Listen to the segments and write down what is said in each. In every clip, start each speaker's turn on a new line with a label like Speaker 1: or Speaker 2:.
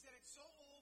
Speaker 1: said it's so old.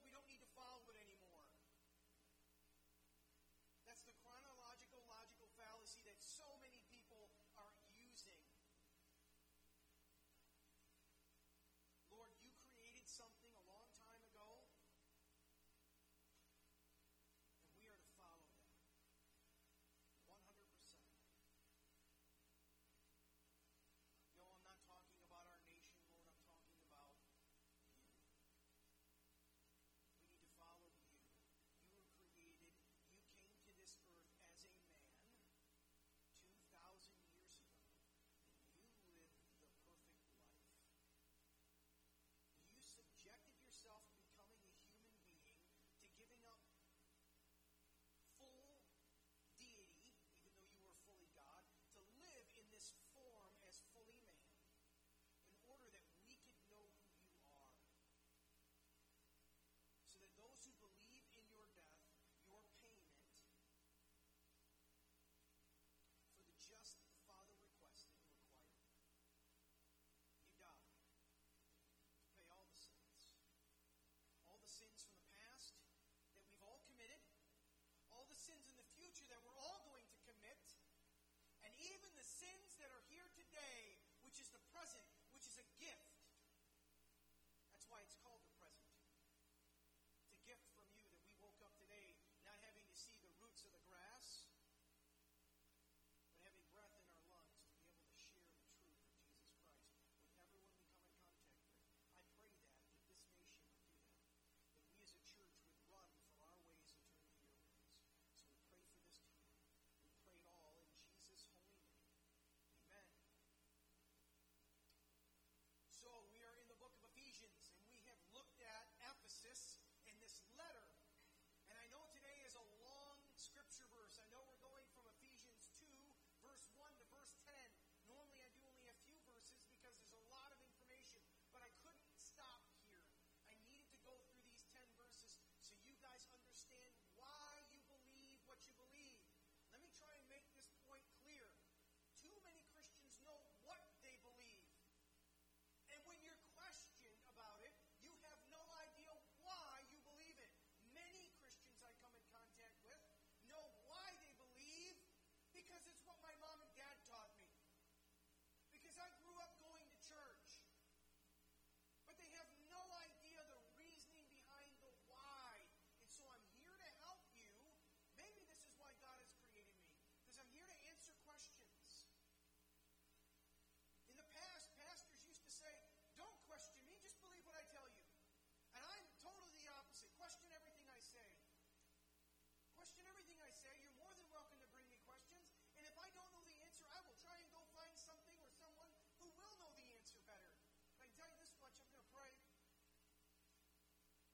Speaker 1: there. You're more than welcome to bring me questions. And if I don't know the answer, I will try and go find something or someone who will know the answer better. But I tell you this much, I'm going to pray.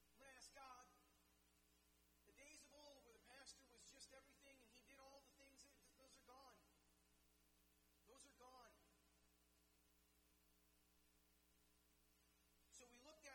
Speaker 1: I'm going to ask God. The days of old where the pastor was just everything and he did all the things, those are gone. Those are gone. So we looked at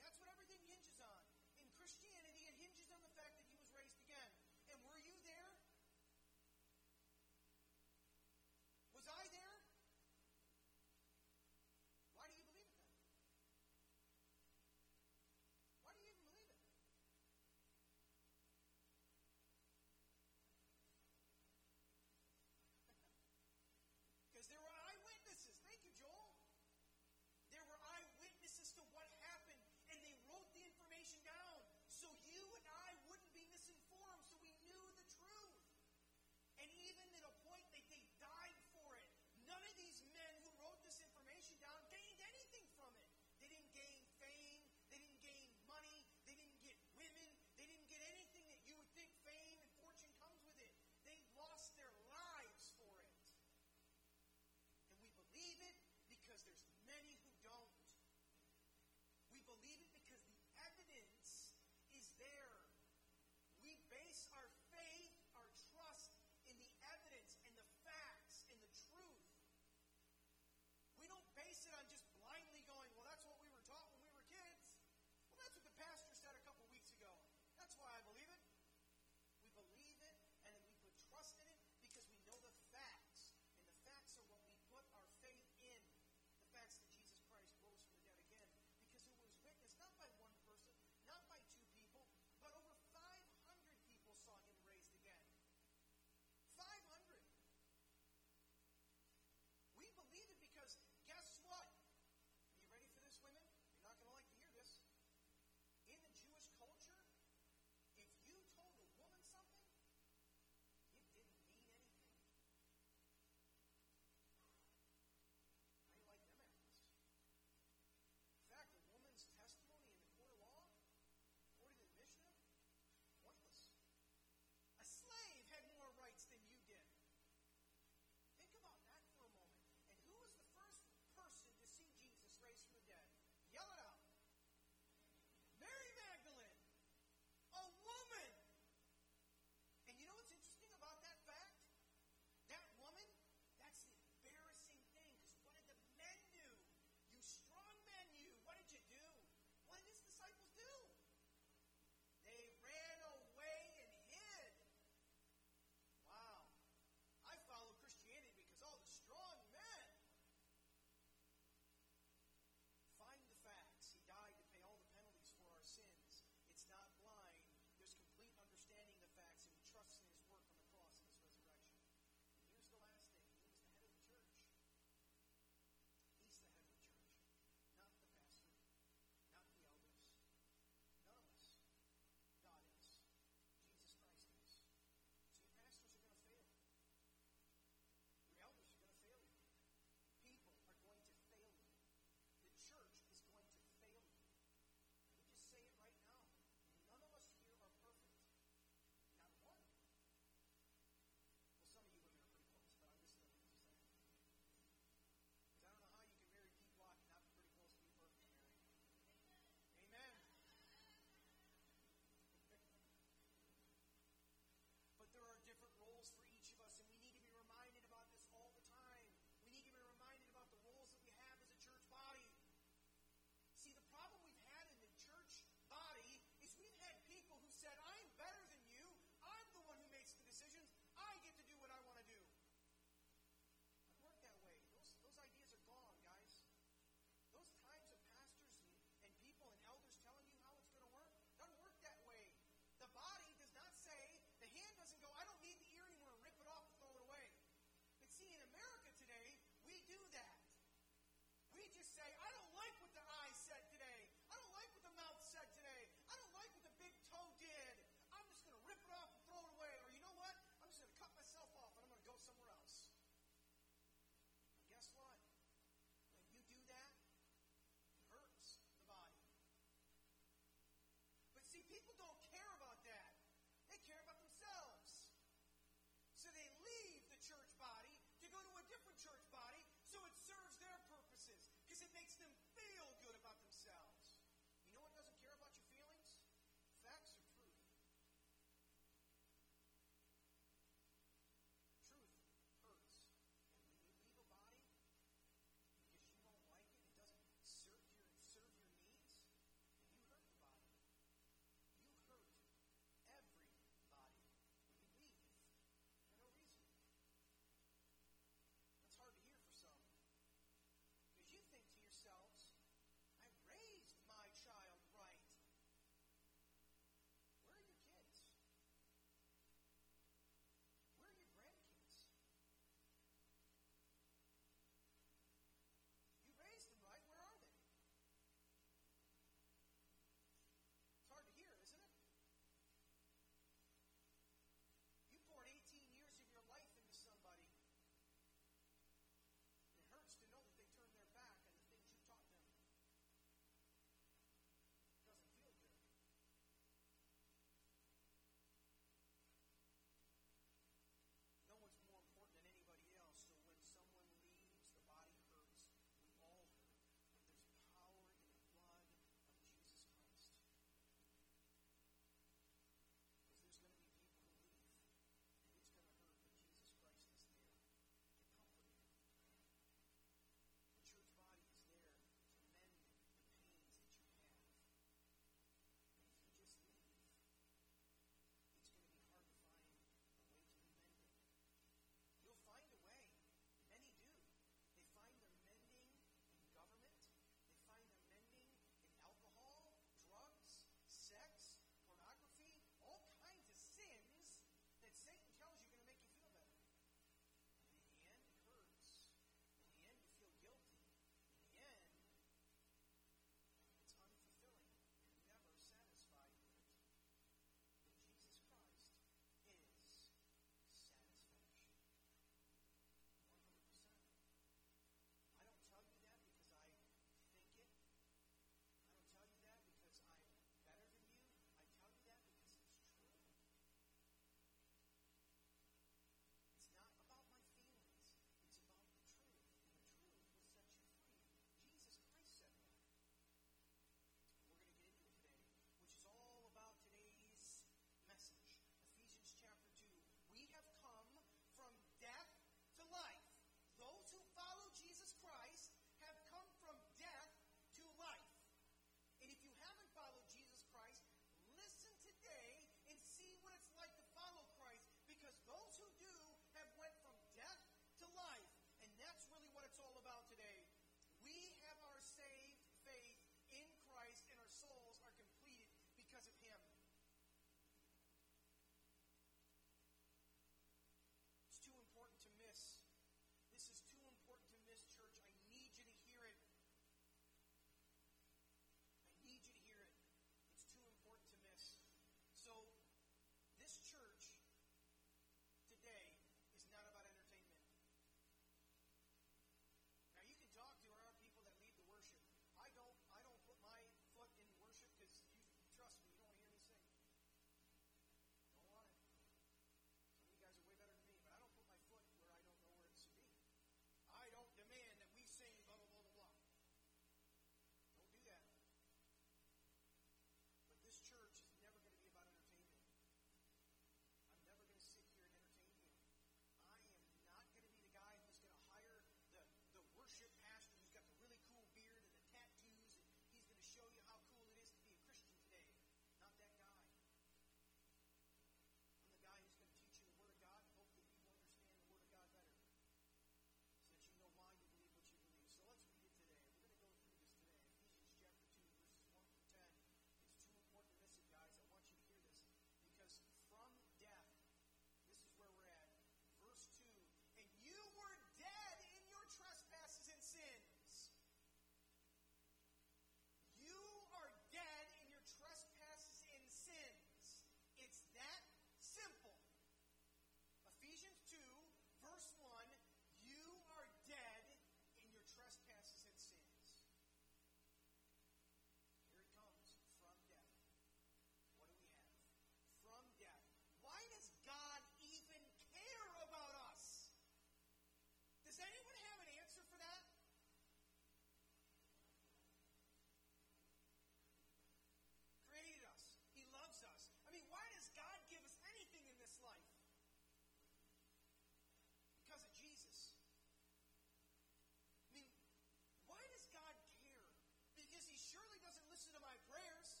Speaker 1: doesn't listen to my prayers.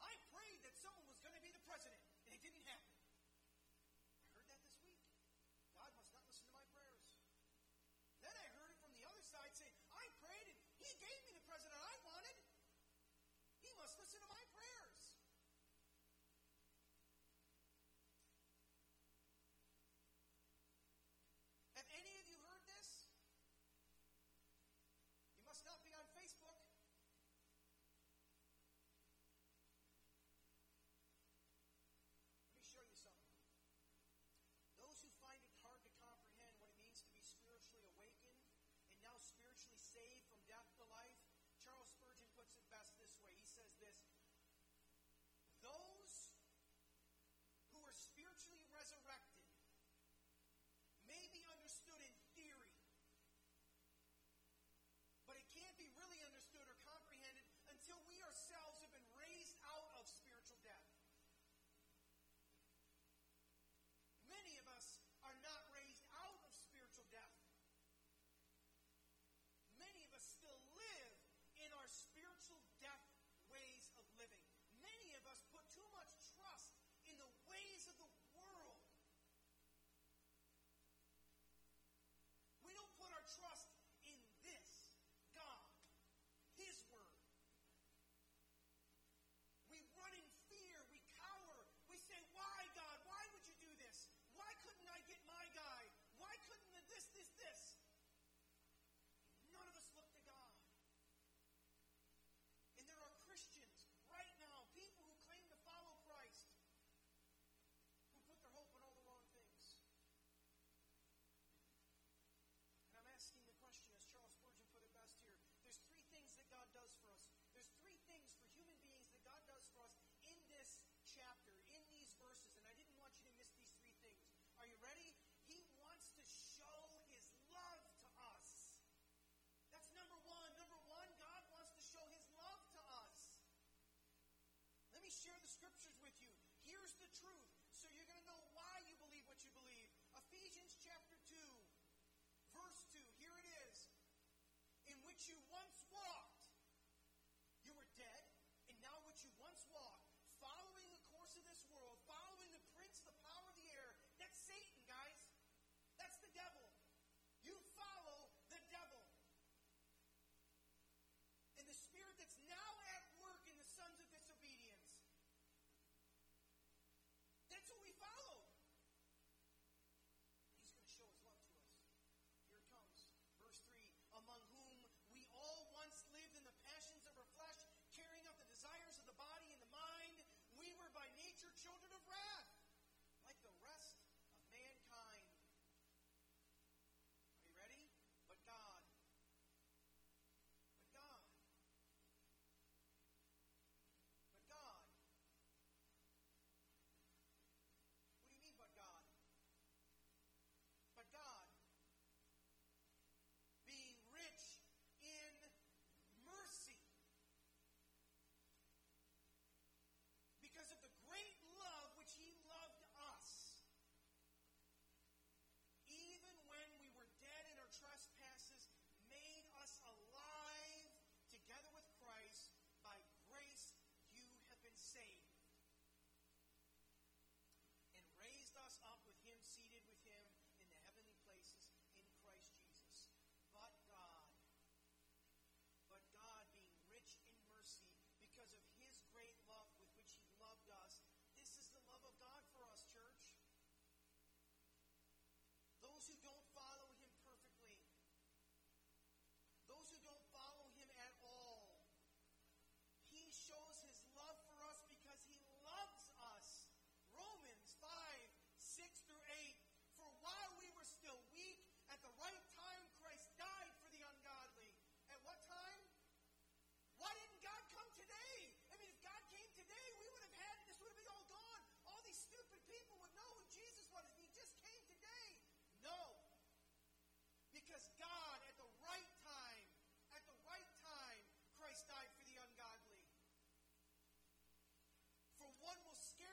Speaker 1: I prayed that someone was going to be the president, and it didn't happen. I heard that this week. God must not listen to my prayers. Then I heard it from the other side saying, I prayed, and he gave me the president I wanted. He must listen to my prayers. Have any of you heard this? You must not be actually saved from death to life? Charles Spurgeon puts it best this way. He says this Those who were spiritually resurrected may be understood in theory, but it can't be really understood or comprehended until we ourselves have been raised out of spiritual death. Many of us still live. share the scriptures with you. Here's the truth. So you're going to know why you believe what you believe. Ephesians chapter 2, verse 2. Here it is. In which you once walked. You were dead, and now what you once walked, following the course of this world, following the prince, the power of the air. That's Satan, guys. That's the devil. You follow the devil. And the spirit that's now That's what we follow. Those who don't follow him perfectly, those who don't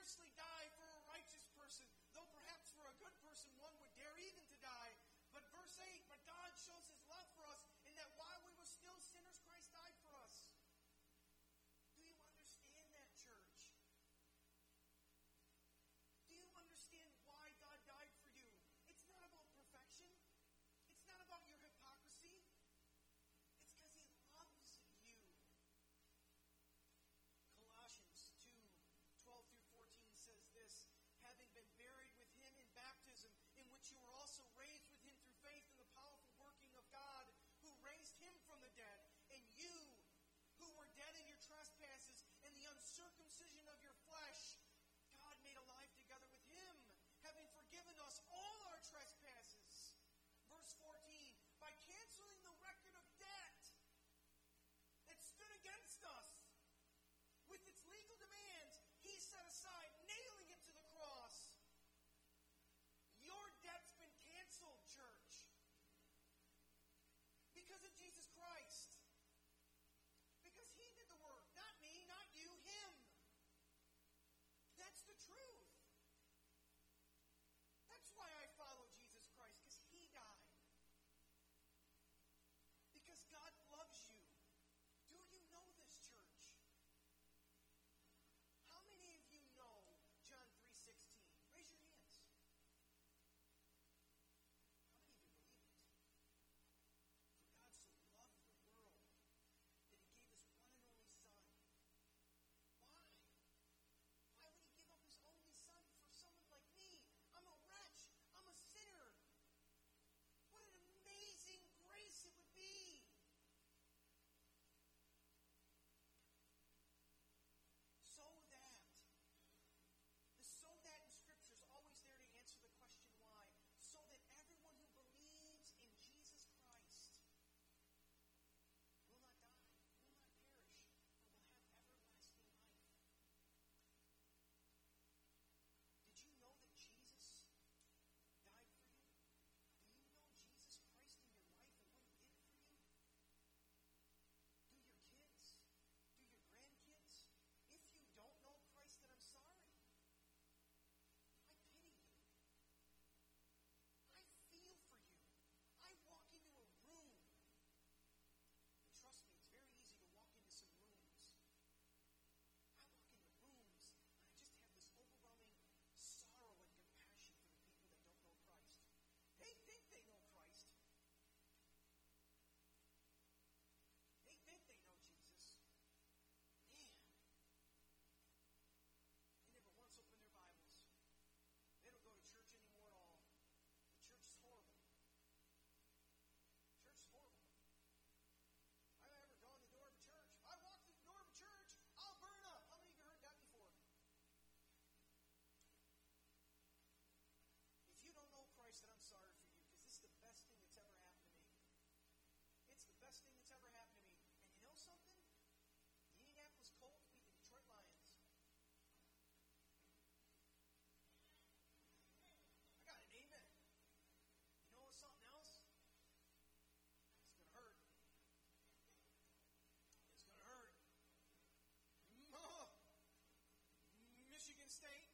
Speaker 1: seriously, God, sight state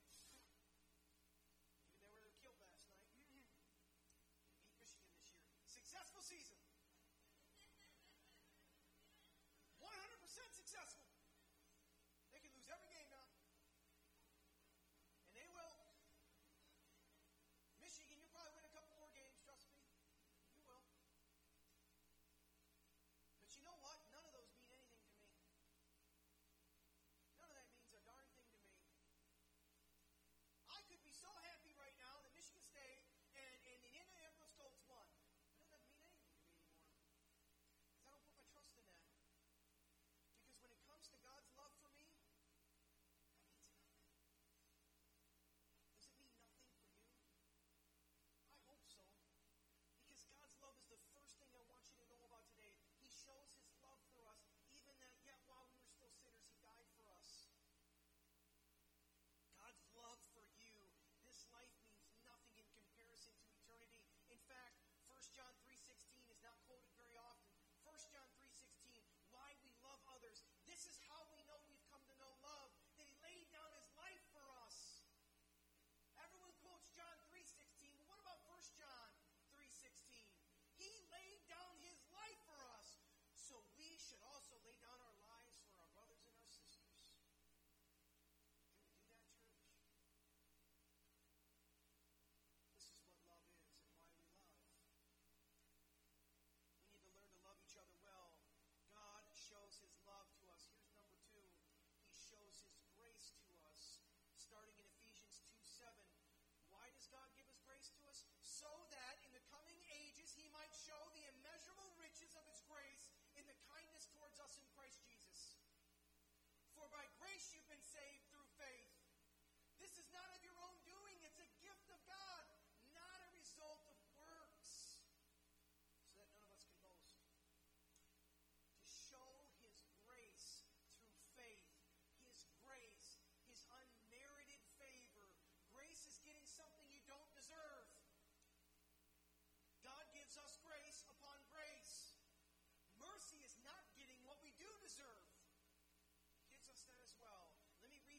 Speaker 1: so that in the coming ages he might show the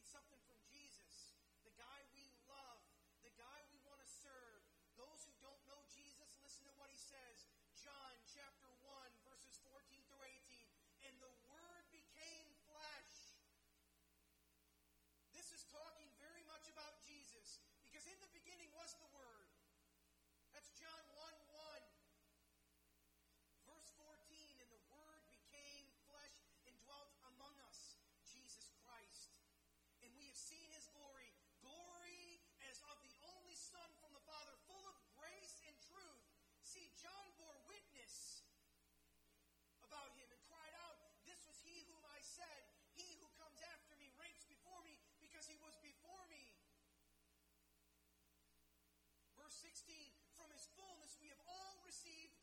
Speaker 1: something from Jesus, the guy we love, the guy we want to serve. Those who don't know Jesus, listen to what he says. John chapter seen his glory, glory as of the only Son from the Father, full of grace and truth. See, John bore witness about him and cried out, This was he whom I said, He who comes after me ranks before me because he was before me. Verse 16 From his fullness we have all received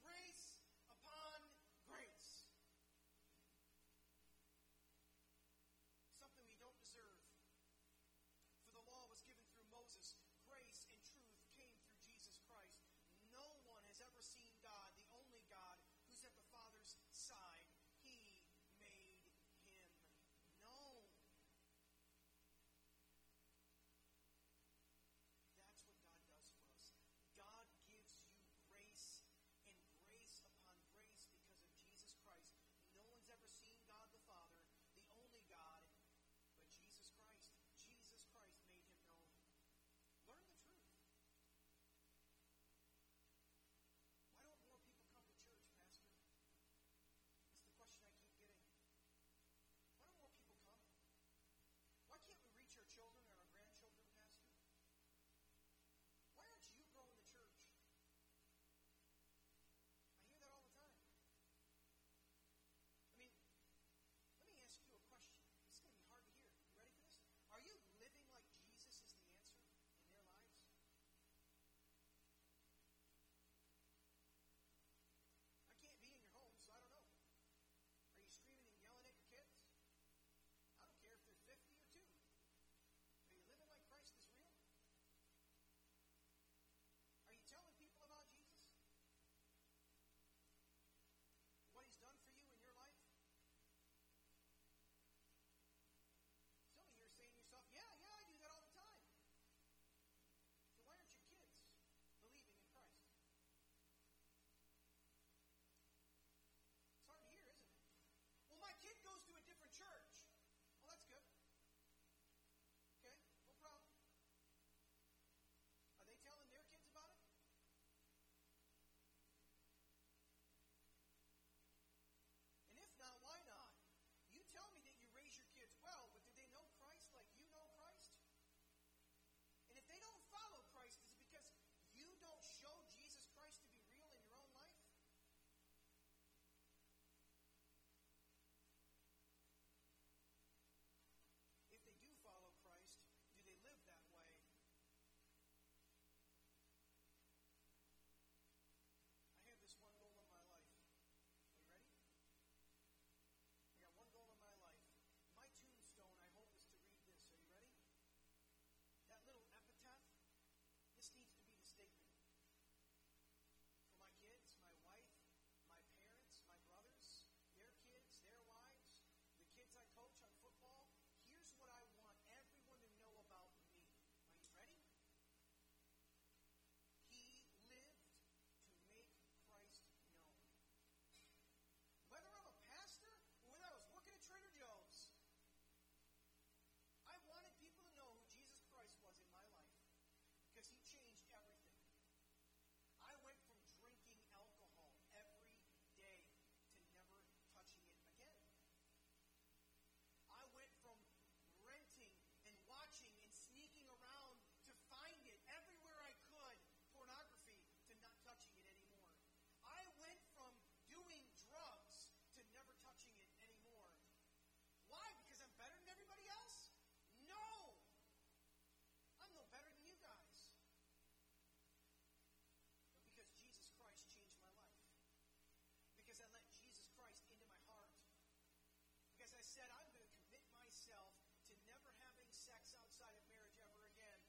Speaker 1: said, I'm going to commit myself to never having sex outside of marriage ever again,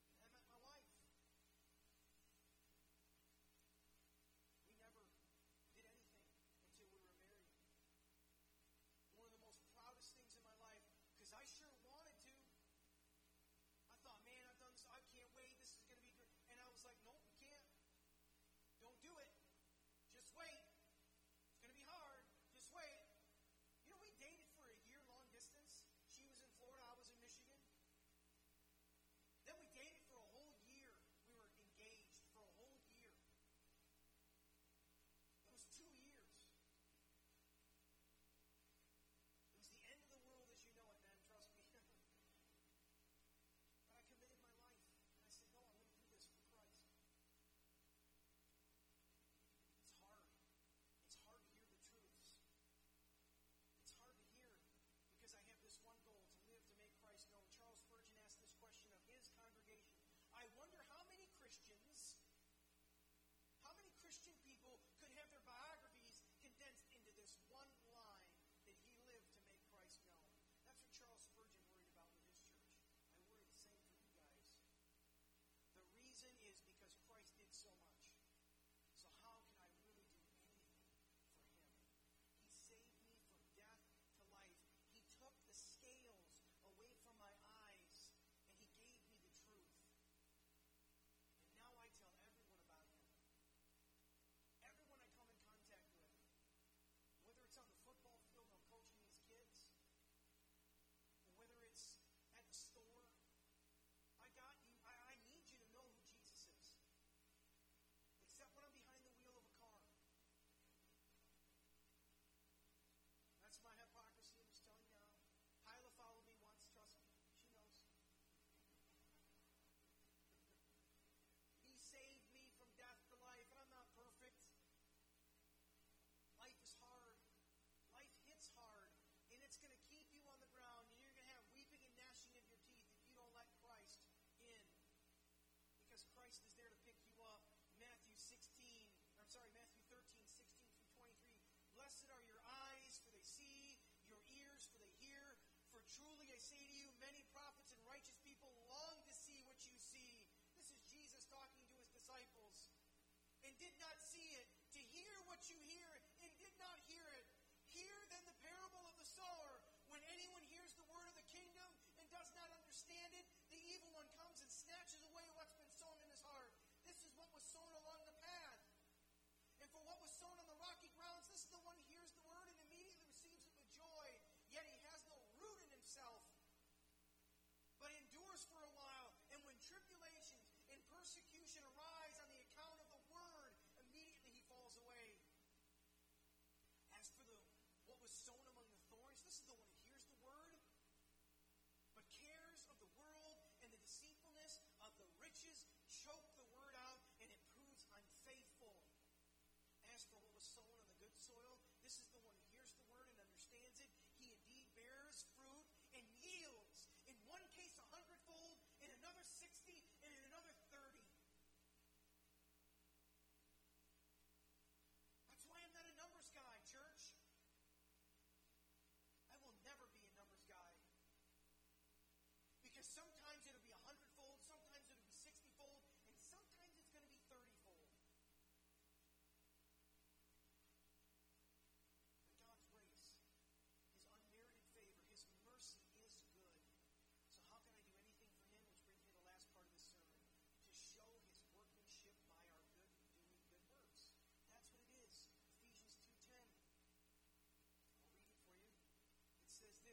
Speaker 1: and I met my wife. We never did anything until we were married. One of the most proudest things in my life, because I sure wanted to. I thought, man, I've done this. I can't wait. This is going to be great. And I was like, nope, you can't. Don't do it. Christ is there to pick you up. Matthew 16, I'm sorry, Matthew 13, 16 through 23. Blessed are your eyes, for they see, your ears, for they hear. For truly I say to you, many prophets and righteous people long to see what you see. This is Jesus talking to his disciples. And did not see it, to hear what you hear someone on the was sown on the good soil. This is the one who hears the word and understands it. He indeed bears fruit and yields. In one case, a hundredfold, in another, sixty, and in another, thirty. That's why I'm not a numbers guy, church. I will never be a numbers guy. Because sometimes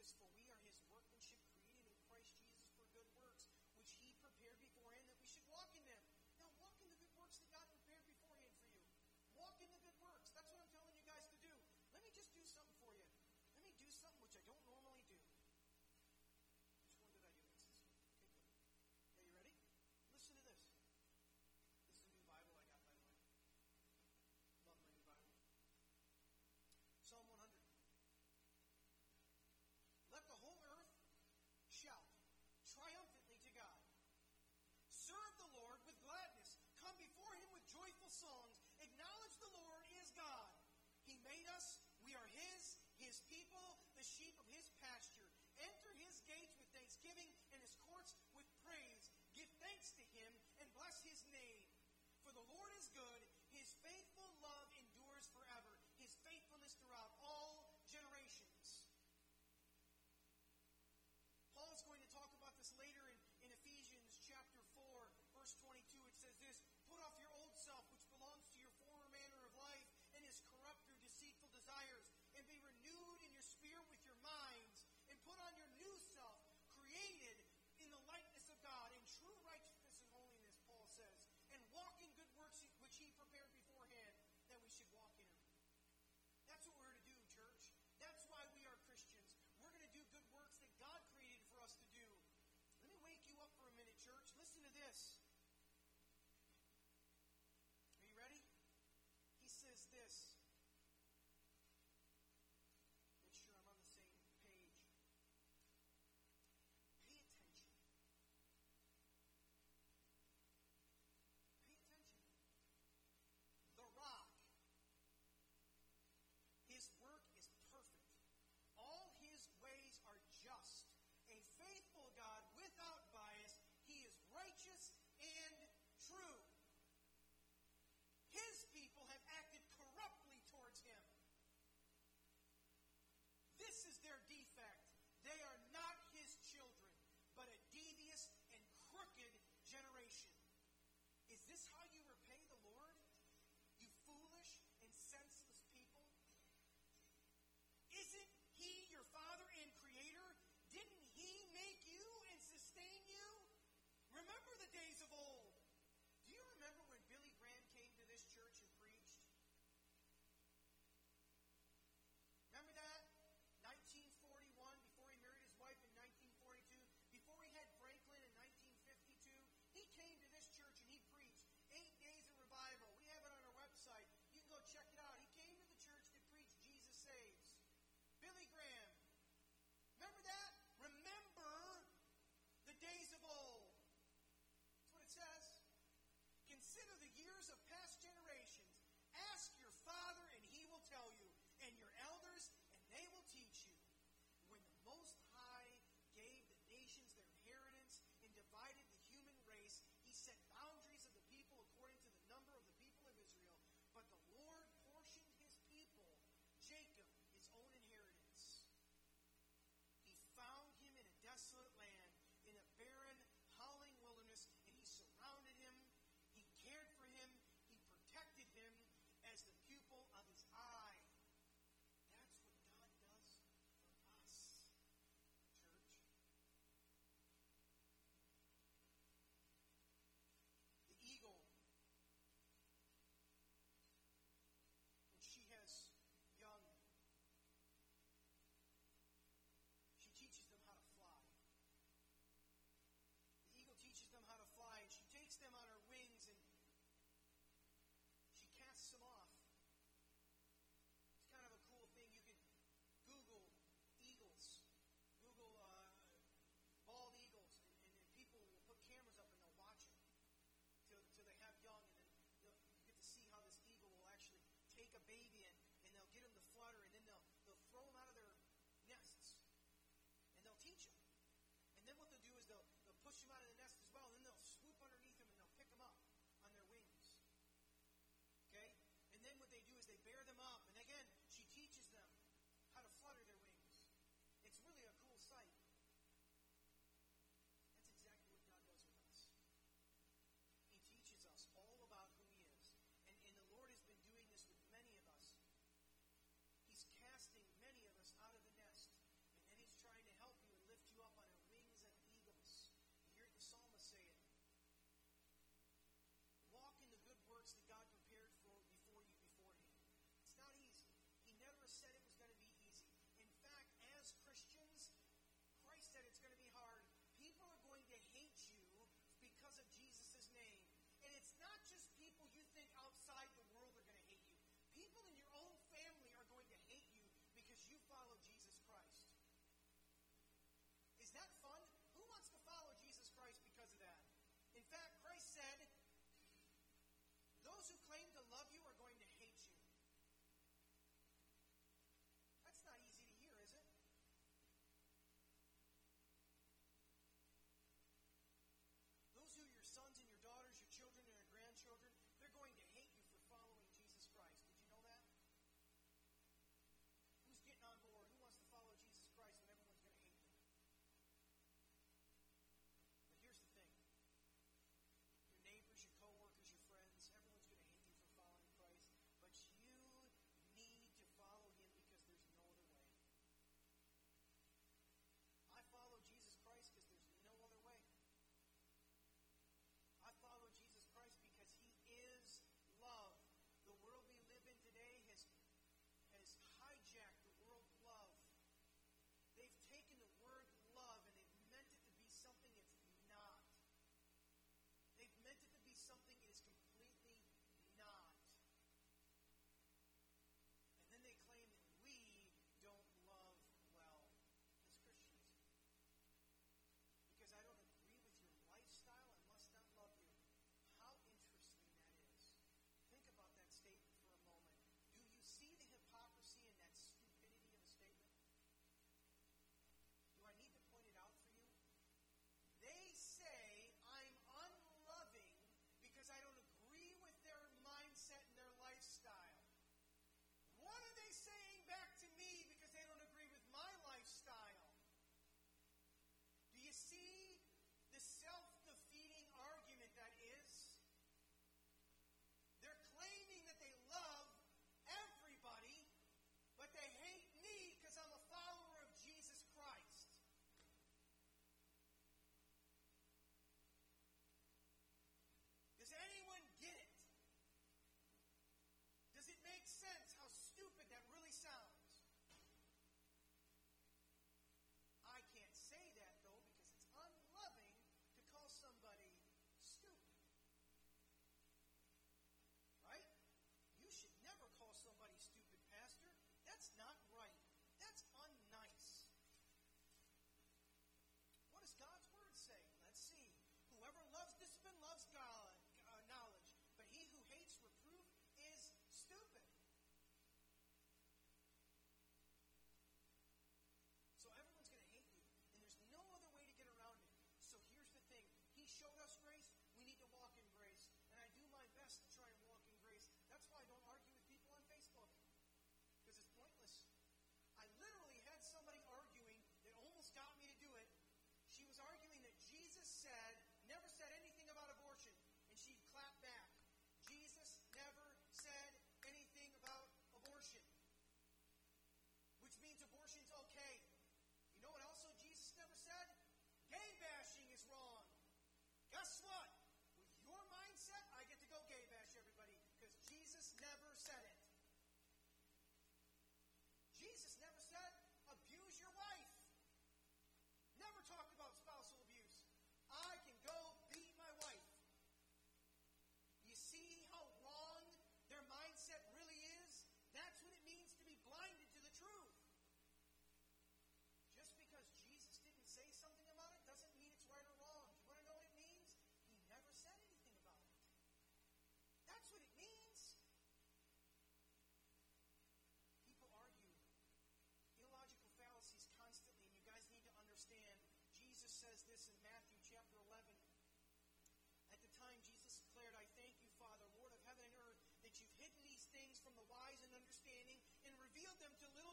Speaker 1: is, for we are his workmanship created in Christ Jesus for good works, which he prepared beforehand that we should walk in them. Now walk in the good works that God prepared beforehand for you. Walk in the good works. That's what I'm telling you guys to do. Let me just do something for you. Let me do something which I don't normally songs acknowledge the Lord is God. He made us, we are His, His people, the sheep of His pasture. Enter His gates with thanksgiving and His courts with praise. Give thanks to Him and bless His name. For the Lord is good, That's what we're to do, church. That's why we are Christians. We're going to do good works that God created for us to do. Let me wake you up for a minute, church. Listen to this. Are you ready? He says this. Jacob. you out of the nest said it was going to be easy. In fact, as Christians, Christ said it's going to be hard. People are going to hate you because of Jesus' name. And it's not just people you think outside the world are going to hate you. People in your own family are going to hate you because you follow Jesus Christ. Is that Jesus said, never said anything about abortion. And she clapped back. Jesus never said anything about abortion, which means abortion's okay. You know what also Jesus never said? Gay bashing is wrong. Guess what? With your mindset, I get to go gay bash everybody because Jesus never said it.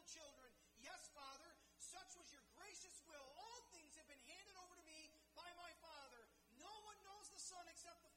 Speaker 1: children. Yes, Father, such was your gracious will. All things have been handed over to me by my Father. No one knows the Son except the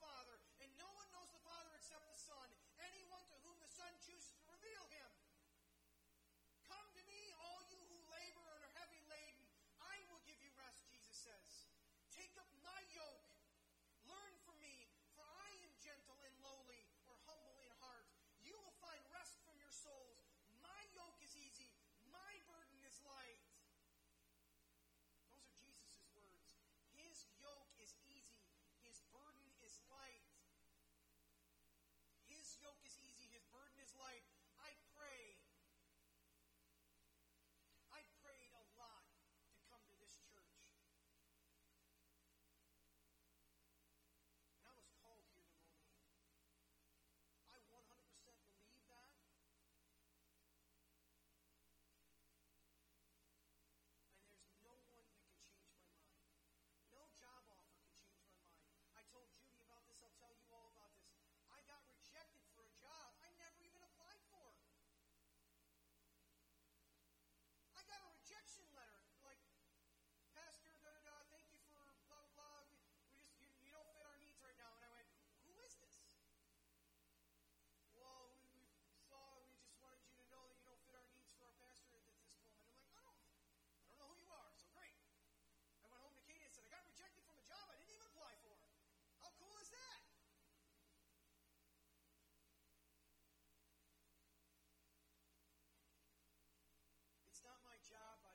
Speaker 1: It's not my job.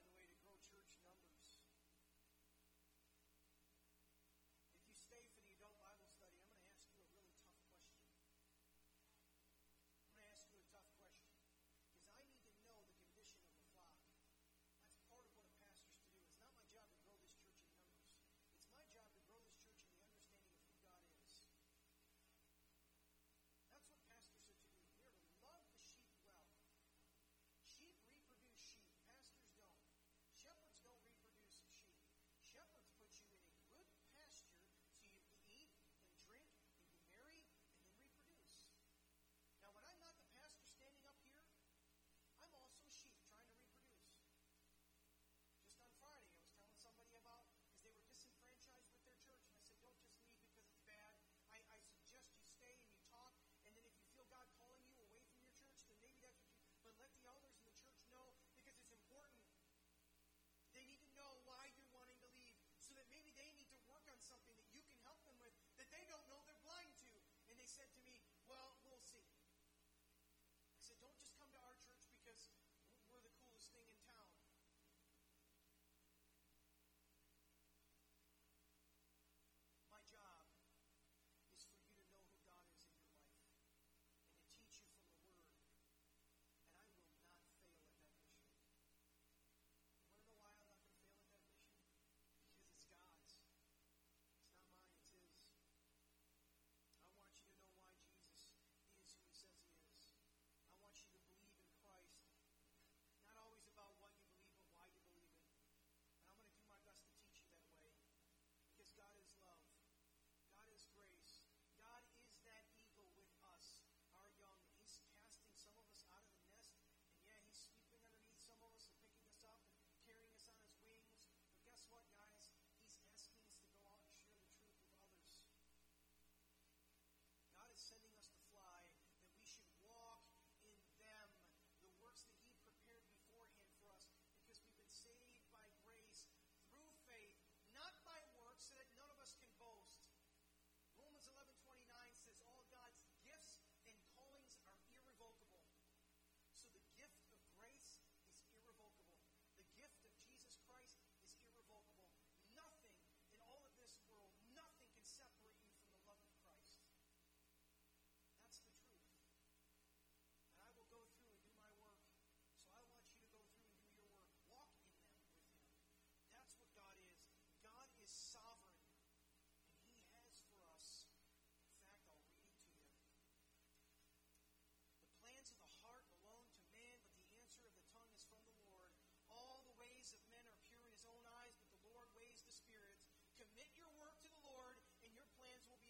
Speaker 1: said to me, Well, we'll see. I said, Don't just come to our church because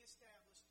Speaker 1: established.